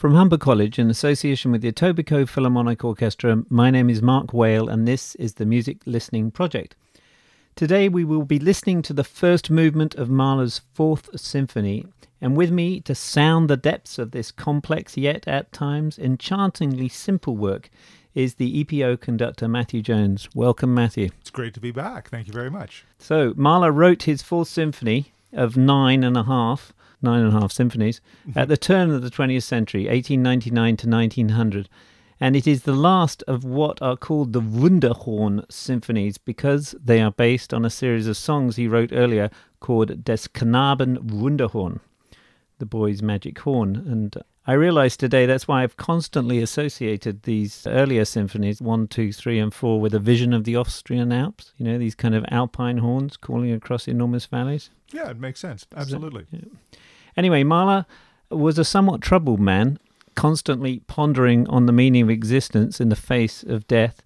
From Humber College, in association with the Etobicoke Philharmonic Orchestra, my name is Mark Whale, and this is the Music Listening Project. Today we will be listening to the first movement of Mahler's Fourth Symphony, and with me to sound the depths of this complex yet at times enchantingly simple work is the EPO conductor Matthew Jones. Welcome, Matthew. It's great to be back. Thank you very much. So, Mahler wrote his Fourth Symphony of nine and a half, nine and a half symphonies, mm-hmm. at the turn of the 20th century, 1899 to 1900 and it is the last of what are called the Wunderhorn symphonies because they are based on a series of songs he wrote earlier called Des Knaben Wunderhorn, the boy's magic horn. And I realize today that's why I've constantly associated these earlier symphonies, one, two, three, and four, with a vision of the Austrian Alps, you know, these kind of alpine horns calling across enormous valleys. Yeah, it makes sense. Absolutely. Yeah. Anyway, Mahler was a somewhat troubled man constantly pondering on the meaning of existence in the face of death,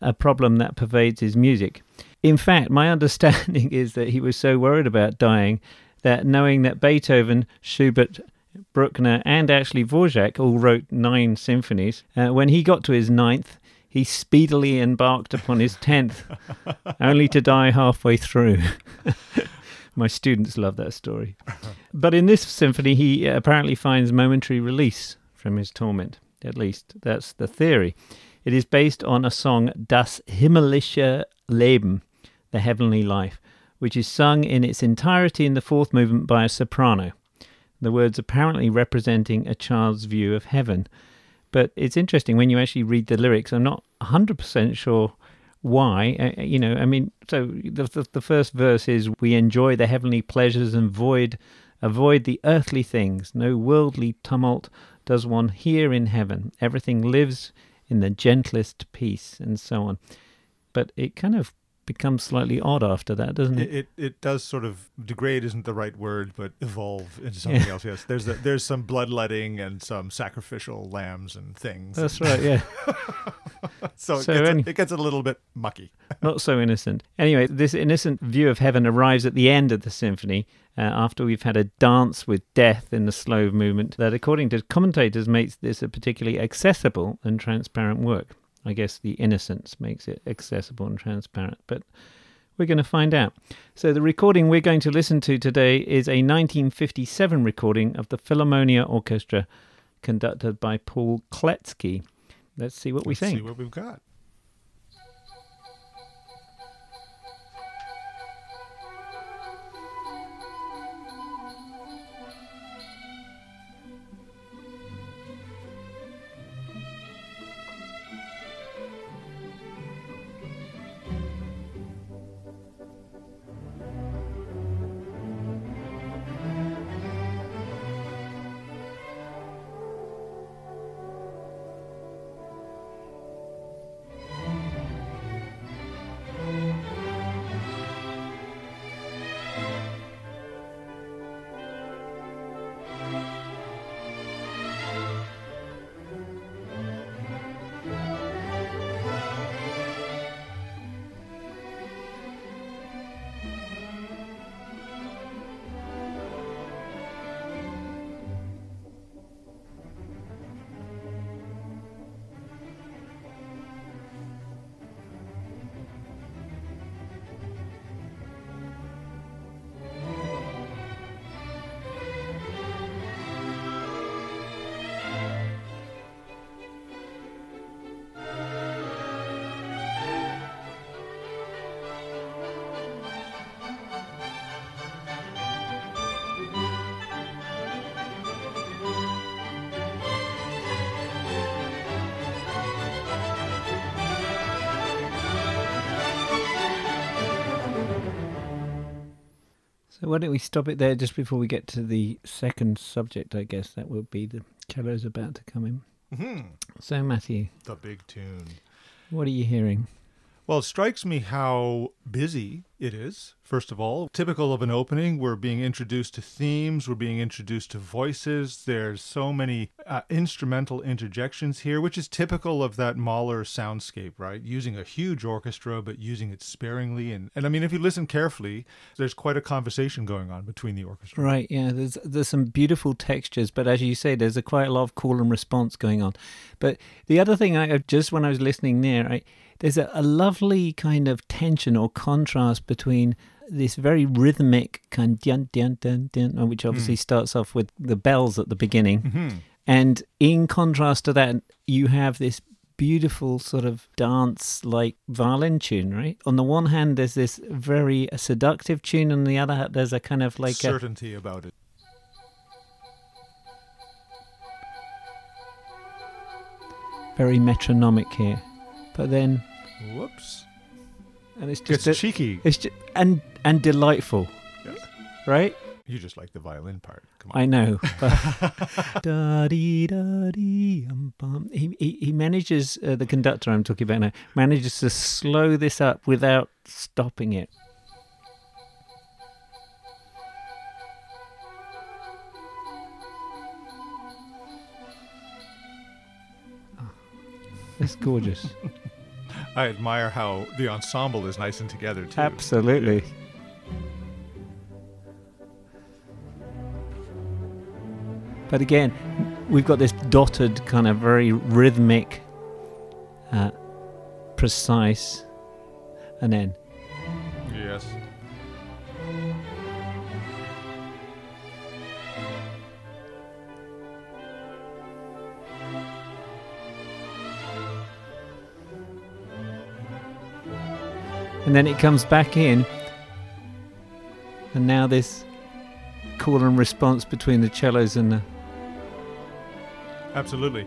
a problem that pervades his music. In fact, my understanding is that he was so worried about dying that knowing that Beethoven, Schubert, Bruckner, and actually Dvorak all wrote nine symphonies, uh, when he got to his ninth, he speedily embarked upon his tenth, only to die halfway through. My students love that story. But in this symphony, he uh, apparently finds momentary release from his torment. At least that's the theory. It is based on a song Das himmlische Leben, the heavenly life, which is sung in its entirety in the fourth movement by a soprano. The words apparently representing a child's view of heaven. But it's interesting when you actually read the lyrics. I'm not 100% sure why. Uh, you know, I mean, so the, the, the first verse is We enjoy the heavenly pleasures and void, avoid the earthly things, no worldly tumult, does one hear in heaven. Everything lives in the gentlest peace, and so on. But it kind of becomes slightly odd after that, doesn't it? It, it, it does sort of degrade isn't the right word, but evolve into something yeah. else. Yes, there's a, there's some bloodletting and some sacrificial lambs and things. That's right. Yeah. so, so it, gets, any, it gets a little bit mucky. not so innocent. Anyway, this innocent view of heaven arrives at the end of the symphony. Uh, after we've had a dance with death in the slow movement, that according to commentators makes this a particularly accessible and transparent work. I guess the innocence makes it accessible and transparent, but we're going to find out. So, the recording we're going to listen to today is a 1957 recording of the Philharmonia Orchestra conducted by Paul Kletzki. Let's see what Let's we think. See what we've got. Why don't we stop it there just before we get to the second subject? I guess that will be the cello's about to come in. Mm-hmm. So Matthew, the big tune. What are you hearing? Well, it strikes me how busy it is, first of all. Typical of an opening, we're being introduced to themes, we're being introduced to voices. There's so many uh, instrumental interjections here, which is typical of that Mahler soundscape, right? Using a huge orchestra, but using it sparingly. And, and I mean, if you listen carefully, there's quite a conversation going on between the orchestra. Right, yeah. There's there's some beautiful textures, but as you say, there's a quite a lot of call and response going on. But the other thing I just when I was listening there, I there's a, a lovely kind of tension or contrast between this very rhythmic kind dun dun dun dun, which obviously mm. starts off with the bells at the beginning, mm-hmm. and in contrast to that, you have this beautiful sort of dance like violin tune, right? On the one hand, there's this very seductive tune, on the other, there's a kind of like certainty a, about it. Very metronomic here, but then Whoops. And it's just it's a, cheeky. It's just, and and delightful. Right? You just like the violin part. Come on. I know. da dee da dee um, bum. He, he he manages uh, the conductor I'm talking about now manages to slow this up without stopping it. Oh, it's gorgeous. I admire how the ensemble is nice and together too. Absolutely. But again, we've got this dotted kind of very rhythmic, uh, precise, and then. And then it comes back in, and now this call and response between the cellos and the. Absolutely.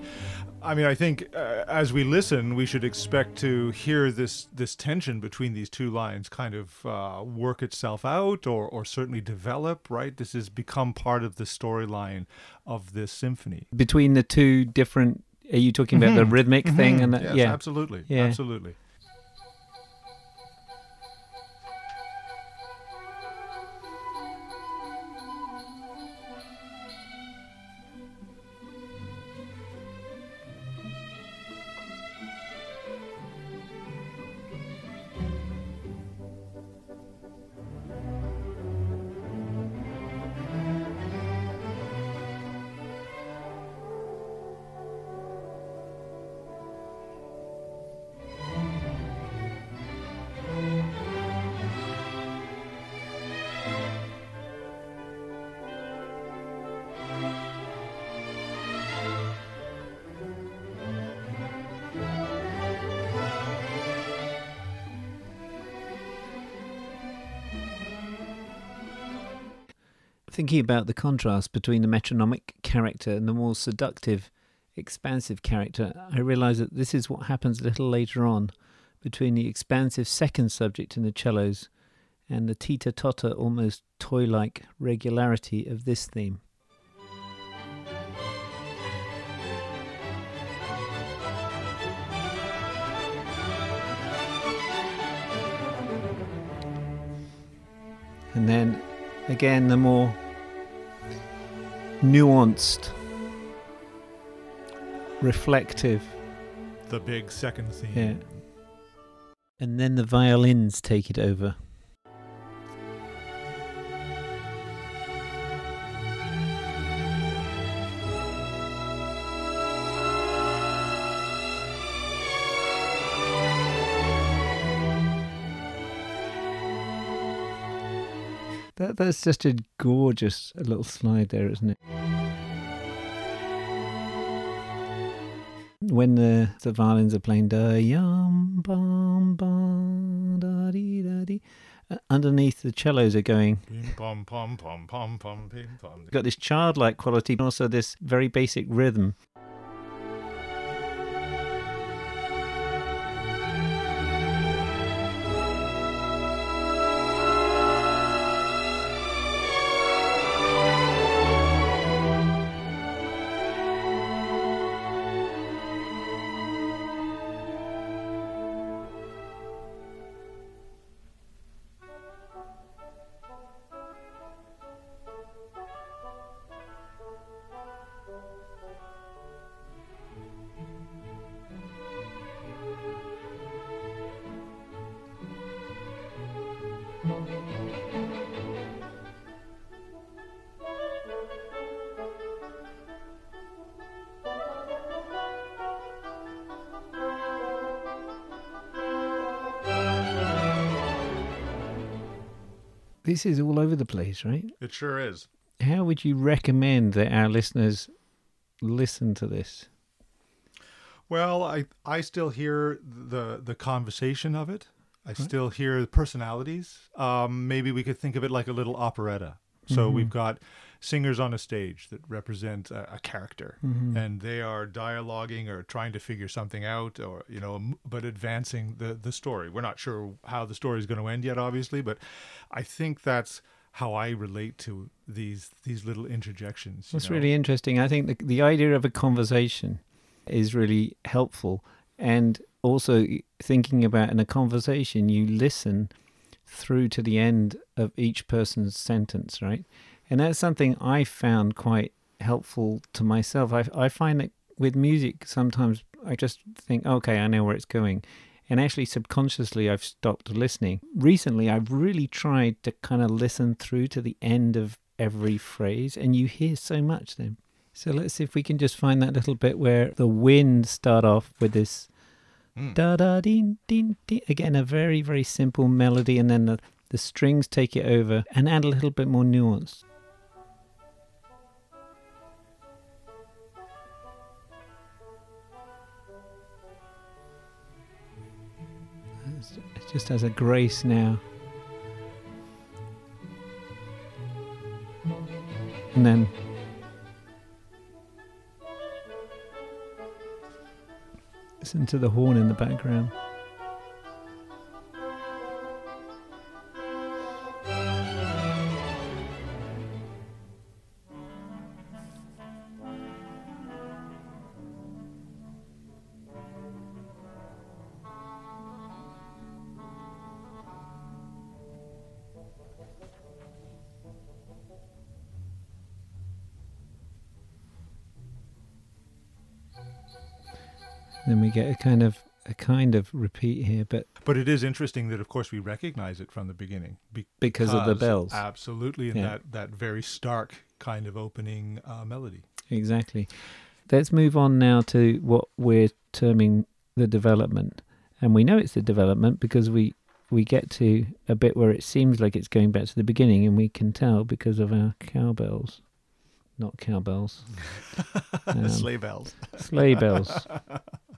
I mean, I think uh, as we listen, we should expect to hear this this tension between these two lines kind of uh, work itself out, or or certainly develop. Right, this has become part of the storyline of this symphony between the two different. Are you talking mm-hmm. about the mm-hmm. rhythmic mm-hmm. thing and the, yes, yeah, absolutely, yeah. absolutely. Thinking about the contrast between the metronomic character and the more seductive, expansive character, I realise that this is what happens a little later on between the expansive second subject in the cellos and the teeter totter, almost toy like regularity of this theme. And then again, the more nuanced, reflective. The big second theme. Yeah. And then the violins take it over. That's just a gorgeous little slide there, isn't it? When the, the violins are playing da yum bum bum da dee da dee, uh, underneath the cellos are going. Pom pom pom pom pom pom pom. Got this childlike quality, and also this very basic rhythm. This is all over the place, right? It sure is. How would you recommend that our listeners listen to this? Well, I I still hear the the conversation of it. I still hear the personalities. Um, maybe we could think of it like a little operetta. So Mhm. we've got singers on a stage that represent a, a character, Mhm. and they are dialoguing or trying to figure something out, or you know, but advancing the the story. We're not sure how the story is going to end yet, obviously, but I think that's how I relate to these these little interjections. That's know. really interesting. I think the, the idea of a conversation is really helpful. And also thinking about in a conversation, you listen through to the end of each person's sentence, right? And that's something I found quite helpful to myself. I, I find that with music, sometimes I just think, okay, I know where it's going. And actually, subconsciously, I've stopped listening. Recently, I've really tried to kind of listen through to the end of every phrase, and you hear so much then. So let's see if we can just find that little bit where the wind start off with this Mm. da da ding ding ding. Again, a very very simple melody, and then the the strings take it over and add a little bit more nuance. Just has a grace now. And then listen to the horn in the background. Then we get a kind of a kind of repeat here, but But it is interesting that, of course, we recognize it from the beginning be- because of the bells. Absolutely, and Yeah. that that very stark kind of opening uh, melody. Exactly. Let's move on now to what we're terming the development. And we know it's the development because we we get to a bit where it seems like it's going back to the beginning and we can tell because of our cowbells. Not cowbells. Um, Sleigh bells. sleigh bells.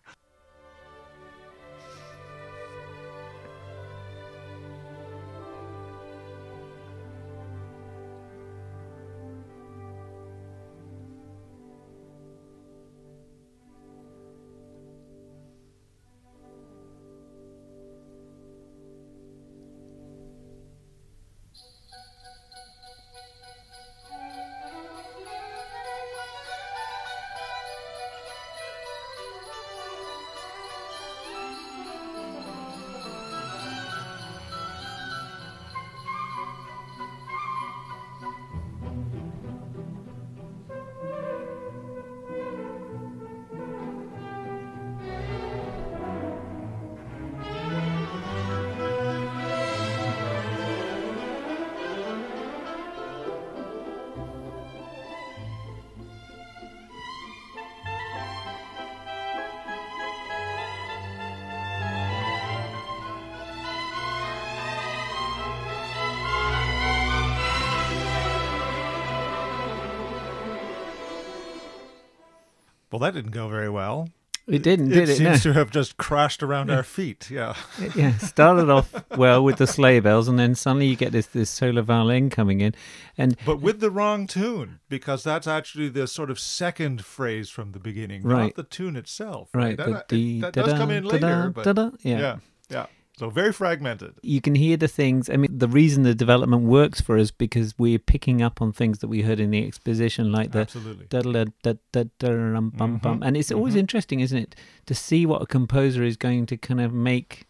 Well, that didn't go very well. It didn't, did it? seems No. to have just crashed around our feet. Yeah. It- yeah, started off well with the sleigh bells, and then suddenly you get this this solo violin coming in, and But with the wrong tune, because that's actually the sort of second phrase from the beginning, Right. not the tune itself. right, That, the dee, that does come in later, but yeah. yeah, yeah. So very fragmented. you can hear the things. I mean, the reason the development works for us because we're picking up on things that we heard in the exposition, like the Absolutely. Mhm, And it's always mhm. interesting, isn't it, to see what a composer is going to kind of make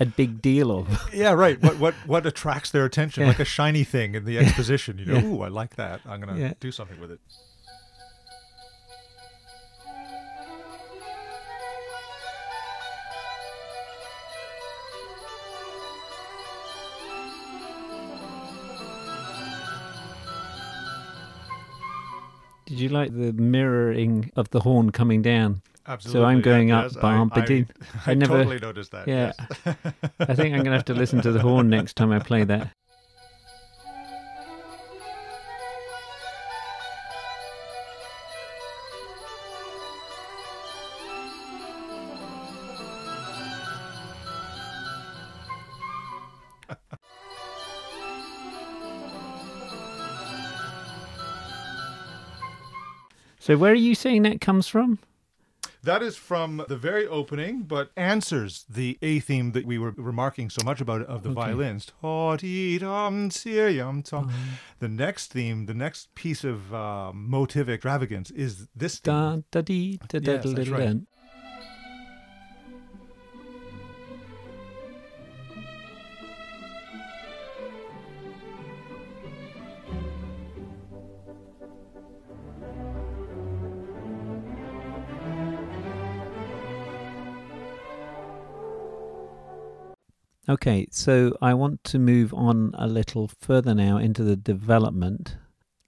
a big deal of. Yeah, right. What what what attracts their attention, Yeah. like a shiny thing in the exposition. You know, Yeah. ooh, I like that. I'm gonna Yeah. do something with it. Did you like the mirroring of the horn coming down? Absolutely. So I'm yeah, going up, yes, I. I, I never- totally noticed that. Yeah. yes. I think I'm going to have to listen to the horn next time I play that. So where are you saying that comes from? That is from the very opening, but answers the A theme that we were remarking so much about of the Okay. violins. Ta-dee-dum, sir-yum, tom. Um, The next theme, the next piece of uh, motive extravagance is this theme. Da da dee da da Yes, da that's da right. da. Okay, so I want to move on a little further now into the development.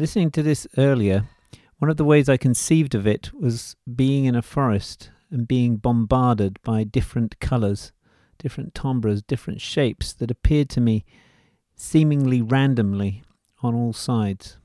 Listening to this earlier, one of the ways I conceived of it was being in a forest and being bombarded by different colours, different timbres, different shapes that appeared to me seemingly randomly on all sides.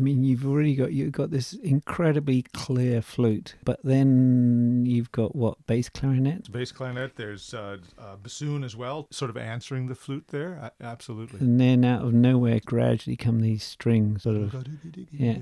I mean, you've already got you've got this incredibly clear flute, but then you've got what bass clarinet, Bass clarinet, there's uh, uh, bassoon as well, sort of answering the flute there. A- absolutely. and then out of nowhere gradually come these strings, sort of. Yeah.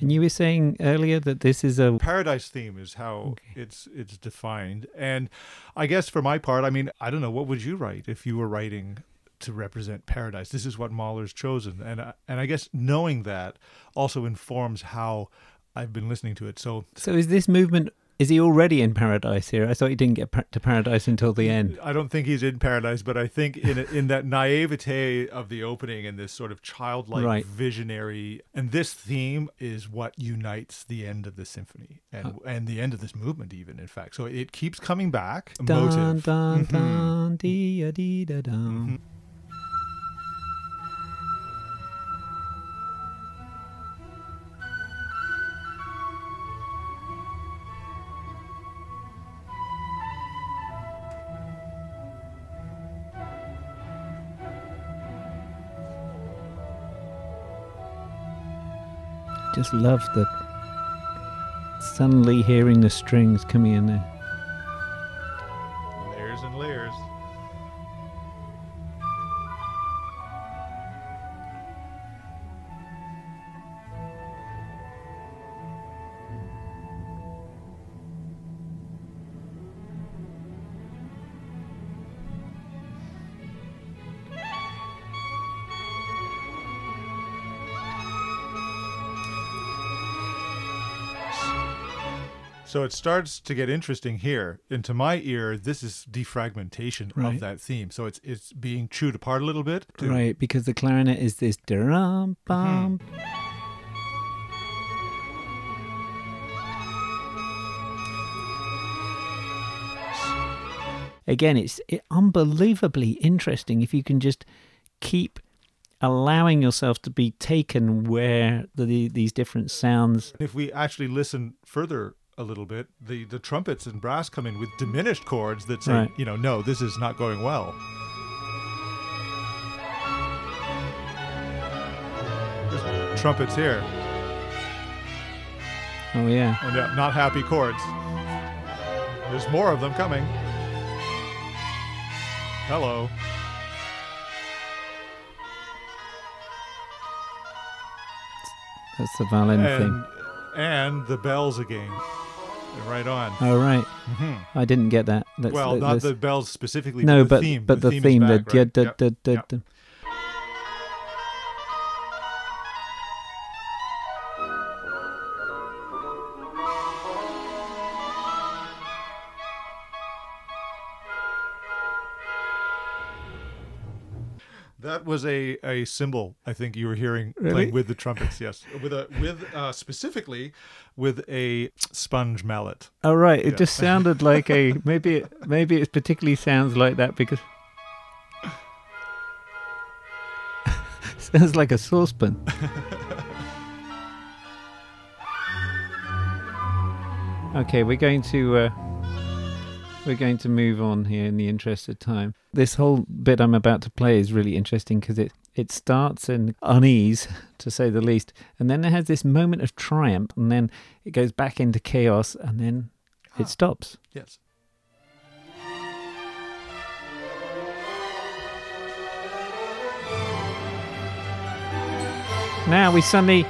And you were saying earlier that this is a Paradise theme is how it's it's defined, and I guess for my part, I mean, I don't know what would you write if you were writing to represent paradise. This is what Mahler's chosen, and I, and I guess knowing that also informs how I've been listening to it. So so is this movement. Is he already in paradise here? I thought he didn't get to paradise until the end. I don't think he's in paradise, but I think in in that naivete of the opening and this sort of childlike, Right. visionary, and this theme is what unites the end of the symphony and and the end of this movement, even in fact. So it keeps coming back. Dun motive. dun Mhm. dun dee a dee da dum. Mhm. I just love the suddenly hearing the strings coming in there. So it starts to get interesting here. And to my ear, this is defragmentation Right. of that theme. So it's it's being chewed apart a little bit. Right, because the clarinet is this drum bum. Mm-hmm. Again, it's unbelievably interesting if you can just keep allowing yourself to be taken where the, these different sounds. If we actually listen further a little bit, the, the trumpets and brass come in with diminished chords that say, Right. you know, no, this is not going well. There's trumpets here. Oh yeah, Oh, uh, yeah, not happy chords. There's more of them coming. Hello. that's the violin thing. And, and the bells again. Right on. Oh right, hmm I didn't get that. Let's, Well, not the bells specifically. no, the but theme. but the, theme, the back, da- right? da- Yep. da- da- Yep. was a, a cymbal. I think you were hearing really? playing with the trumpets. Yes, with a with uh, specifically with a sponge mallet. Oh right, it yeah. just sounded like a maybe it, maybe it particularly sounds like that because sounds like a saucepan. okay, we're going to. Uh, we're going to move on here in the interest of time. This whole bit I'm about to play is really interesting because it it starts in unease, to say the least, and then it has this moment of triumph, and then it goes back into chaos, and then Ah. it stops. Yes. Now we suddenly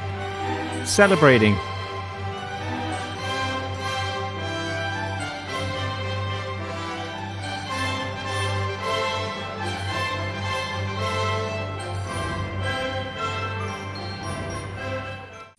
celebrating.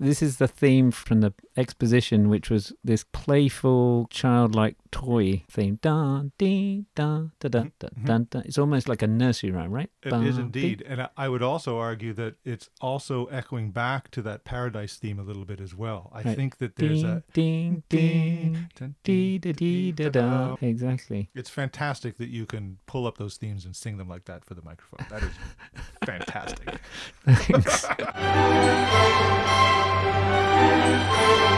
This is the theme from the exposition, which was this playful, childlike toy theme. Dun, dee, dun, da, da, da, Mhm. dun, dun. It's almost like a nursery rhyme, right? It is Dun, dee. indeed. And I- would also argue that it's also echoing back to that paradise theme a little bit as well. I Right. think that there's Ding, a ding, ding, dee, da, dee, da, da. Exactly. It's fantastic that you can pull up those themes and sing them like that for the microphone. That is fantastic. Thanks. Música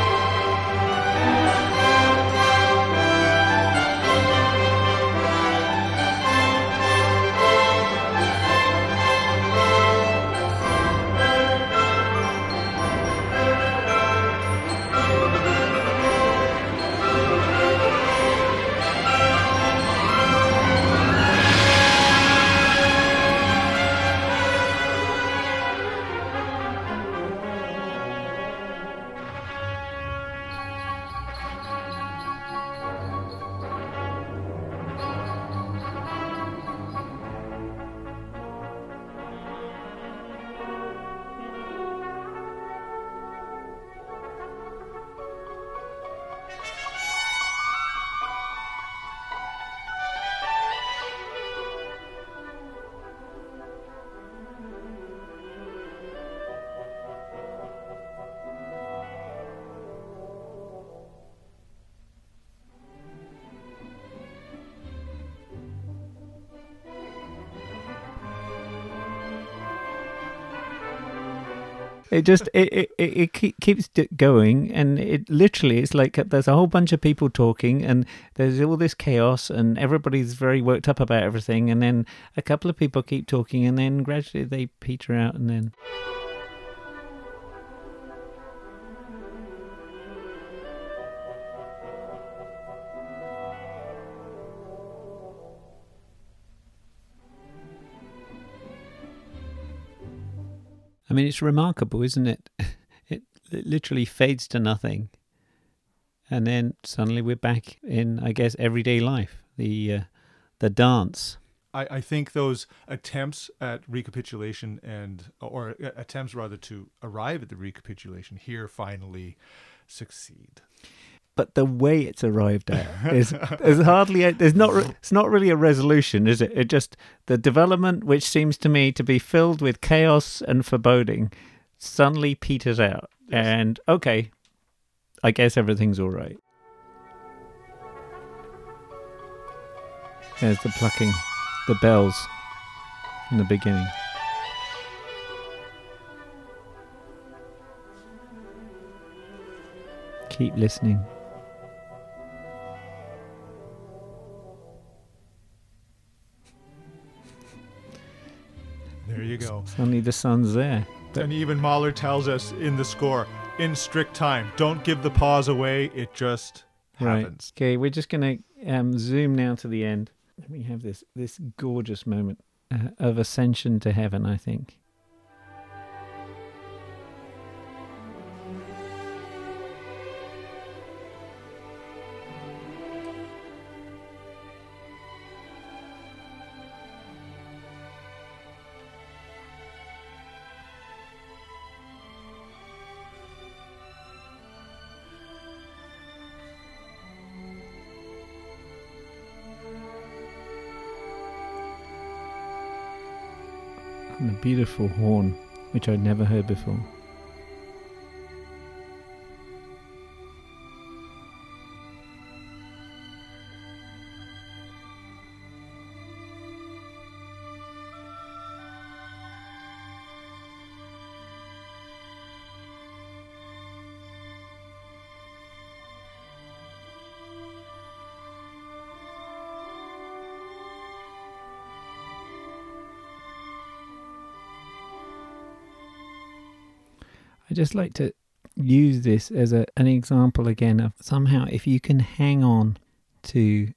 It just it it, it, it keep, keeps going, and it literally it's like there's a whole bunch of people talking, and there's all this chaos, and everybody's very worked up about everything, and then a couple of people keep talking, and then gradually they peter out, and then mean, it's remarkable, isn't it? It, it literally fades to nothing, and then suddenly we're back in, I guess, everyday life. The uh, the dance. I, I think those attempts at recapitulation and or uh, attempts rather to arrive at the recapitulation here finally succeed. But the way it's arrived at is there's hardly a, there's not re- it's not really a resolution, is it? It just the development, which seems to me to be filled with chaos and foreboding, suddenly peters out, Yes. and okay, I guess everything's all right. There's the plucking, the bells in the beginning. Keep listening. There you go. Suddenly the sun's there. And even Mahler tells us in the score, in strict time, don't give the pause away. It just happens. Okay, we're just gonna um, zoom now to the end. Let me have this this gorgeous moment uh, of ascension to heaven. I think. Beautiful horn, which I'd never heard before. I just like to use this as a, an example again of somehow if you can hang on to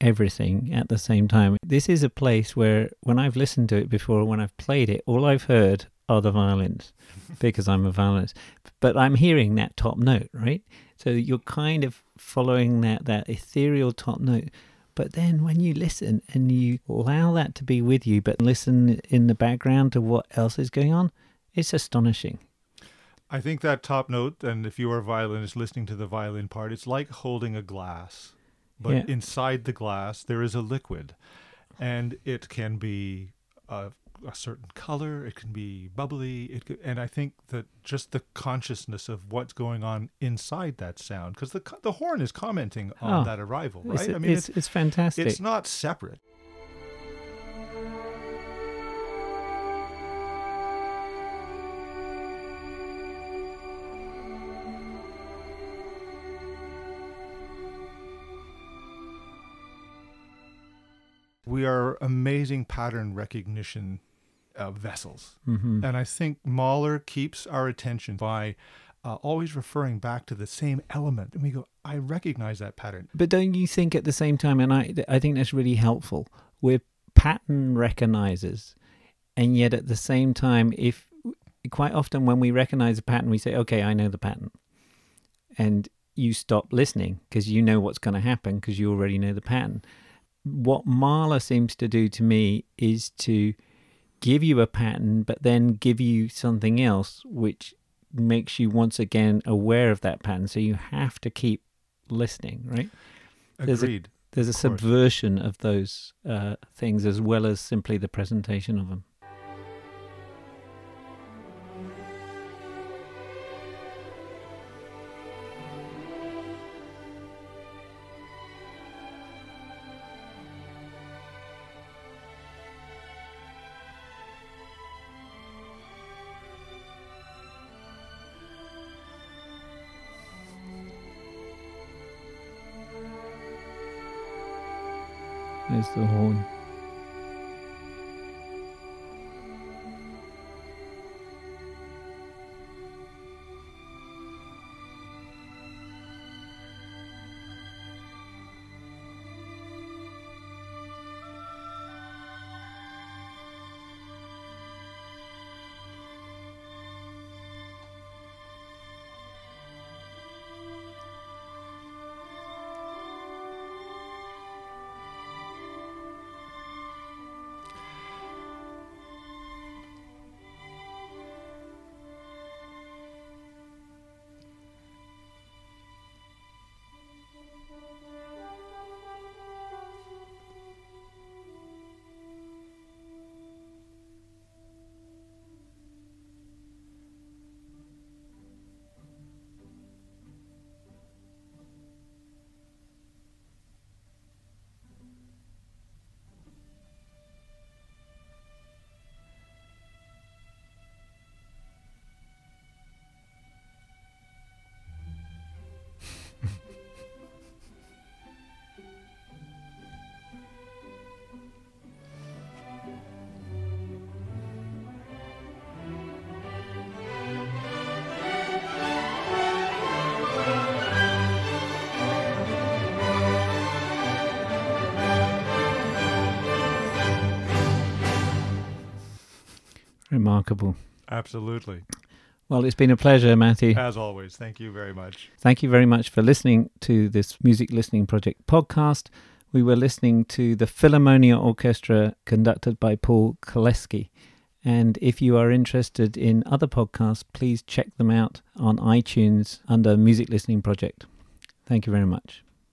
everything at the same time. This is a place where when I've listened to it before, when I've played it, all I've heard are the violins because I'm a violinist. But I'm hearing that top note, right? So you're kind of following that that ethereal top note. But then when you listen and you allow that to be with you, but listen in the background to what else is going on, it's astonishing. I think that top note, and if you are a violinist listening to the violin part, it's like holding a glass. But Yeah. inside the glass, there is a liquid. And it can be a, a certain color, it can be bubbly. It could, and I think that just the consciousness of what's going on inside that sound, because the, the horn is commenting on Oh, that arrival, It's, right? I mean, it's, it's fantastic. it's not separate. We are amazing pattern recognition uh, vessels. Mhm. And I think Mahler keeps our attention by uh, always referring back to the same element. And we go, I recognize that pattern. But don't you think at the same time, and I, I think that's really helpful, we're pattern recognizers. And yet at the same time, if quite often when we recognize a pattern, we say, okay, I know the pattern. And you stop listening because you know what's going to happen because you already know the pattern. What Mahler seems to do to me is to give you a pattern, but then give you something else which makes you once again aware of that pattern. So you have to keep listening, right? There's a- Agreed. There's a Of subversion of those uh, things as well as simply the presentation of them. Remarkable. Absolutely. Well, it's been a pleasure, Matthew. As always, thank you very much. Thank you very much for listening to this Music Listening Project podcast. We were listening to the Philharmonia Orchestra conducted by Paul Kletzki. And if you are interested in other podcasts, please check them out on iTunes under Music Listening Project. Thank you very much.